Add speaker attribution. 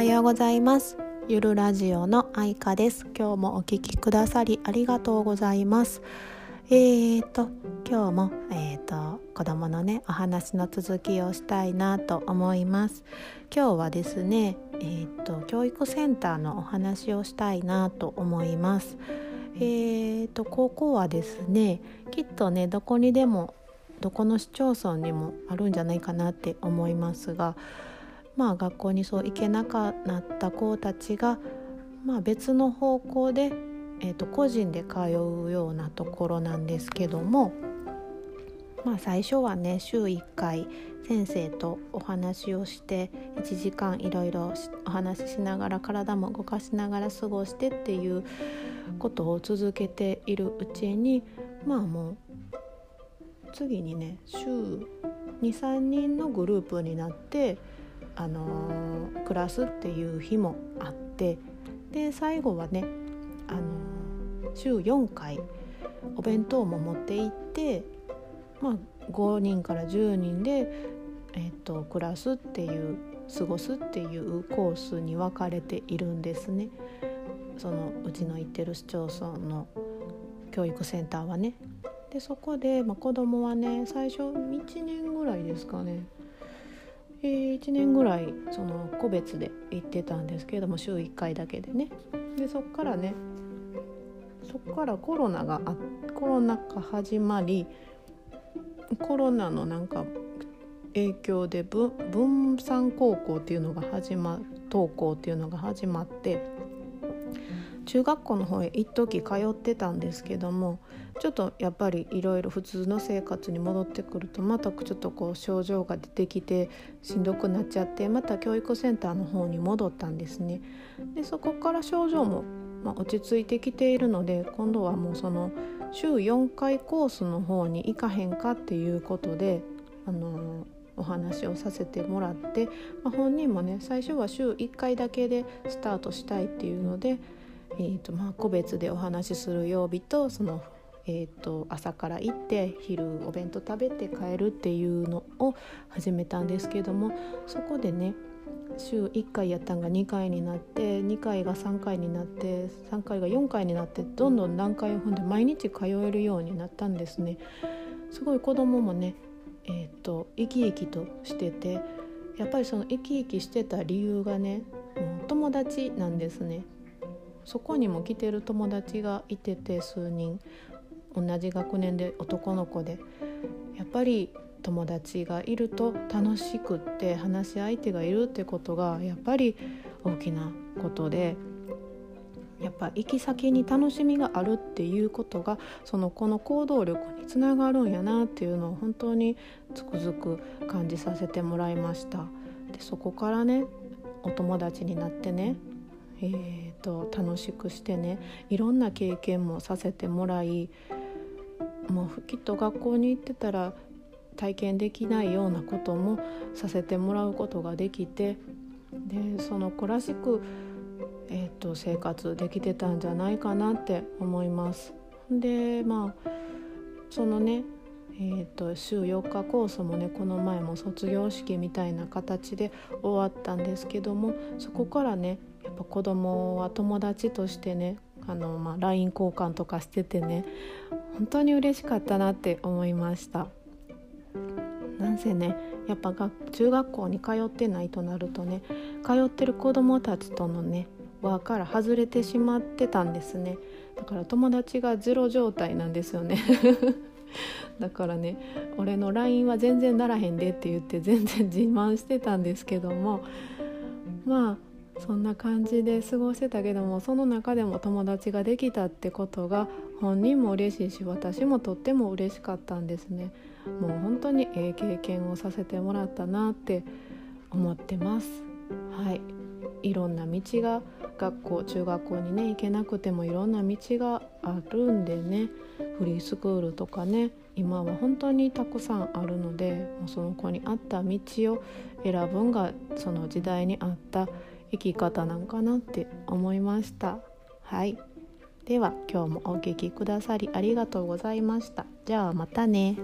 Speaker 1: はようございます。ゆるラジオの愛花です。今日もお聞きくださりありがとうございます。えーと今日もえーと子供のねお話の続きをしたいなと思います。今日はですねえーと教育センターのお話をしたいなと思います。えーと高校はですねきっとねどこにでもどこの市町村にもあるんじゃないかなって思いますがまあ学校にそう行けなくなった子たちが、まあ、別の方向で、えー、と個人で通うようなところなんですけども、まあ、最初はね週1回先生とお話をして1時間いろいろお話ししながら体も動かしながら過ごしてっていうことを続けているうちにまあもう次にね週23人のグループになってあのー、暮らすっていう日もあってで最後はね、あのー、週4回お弁当も持って行って、まあ、5人から10人で、えーと、暮らすっていう過ごすっていうコースに分かれているんですね。そのうちの行ってる市町村の教育センターはね。でそこで、まあ、子供はね最初1年ぐらいですかねえー、1年ぐらいその個別で行ってたんですけれども週1回だけでね。でそっからねそっからコロナがあコロナが始まりコロナのなんか影響で分散高校っていうのが始ま登校っていうのが始まって中学校の方へ一時通ってたんですけどもちょっとやっぱりいろいろ普通の生活に戻ってくるとまたちょっとこう症状が出てきてしんどくなっちゃってまた教育センターの方に戻ったんですね。でそこから症状も、まあ、落ち着いてきているので今度はもうその週4回コースの方に行かへんかっていうことであのお話をさせてもらって、まあ、本人もね最初は週1回だけでスタートしたいっていうのでえーとまあ、個別でお話しする曜日とその、えーと、朝から行って昼お弁当食べて帰るっていうのを始めたんですけどもそこでね週1回やったんが2回になって2回が3回になって3回が4回になってどんどん段階を踏んで毎日通えるようになったんですね。すごい子供もね、えーと生き生きとしててやっぱりその生き生きしてた理由がね友達なんですね。そこにも来てる友達がいてて数人同じ学年で男の子でやっぱり友達がいると楽しくって話し相手がいるってことがやっぱり大きなことでやっぱ行き先に楽しみがあるっていうことがその子の行動力につながるんやなっていうのを本当につくづく感じさせてもらいました。でそこからねお友達になってねえーと、楽しくしてねいろんな経験もさせてもらいもうきっと学校に行ってたら体験できないようなこともさせてもらうことができてでその子らしく、えーと、生活できてたんじゃないかなって思います。でまあそのねえーと週4日コースもねこの前も卒業式みたいな形で終わったんですけどもそこからねやっぱ子供は友達としてねあの、まあ、LINE 交換とかしててね本当に嬉しかったなって思いました。なんせねやっぱ中学校に通ってないとなるとね通ってる子供たちとのね輪から外れてしまってたんですね。だから友達がゼロ状態なんですよね。だからね俺の LINE は全然ならへんでって言って全然自慢してたんですけどもまあそんな感じで過ごしてたけどもその中でも友達ができたってことが本人も嬉しいし私もとっても嬉しかったんですね。もう本当にええ経験をさせてもらったなって思ってます。はい。いろんな道が学校中学校にね行けなくてもいろんな道があるんでね。フリースクールとかね今は本当にたくさんあるのでもうその子に合った道を選ぶんがその時代に合った生き方なんかなって思いました。はい。では今日もお聴きくださりありがとうございました。じゃあまたね。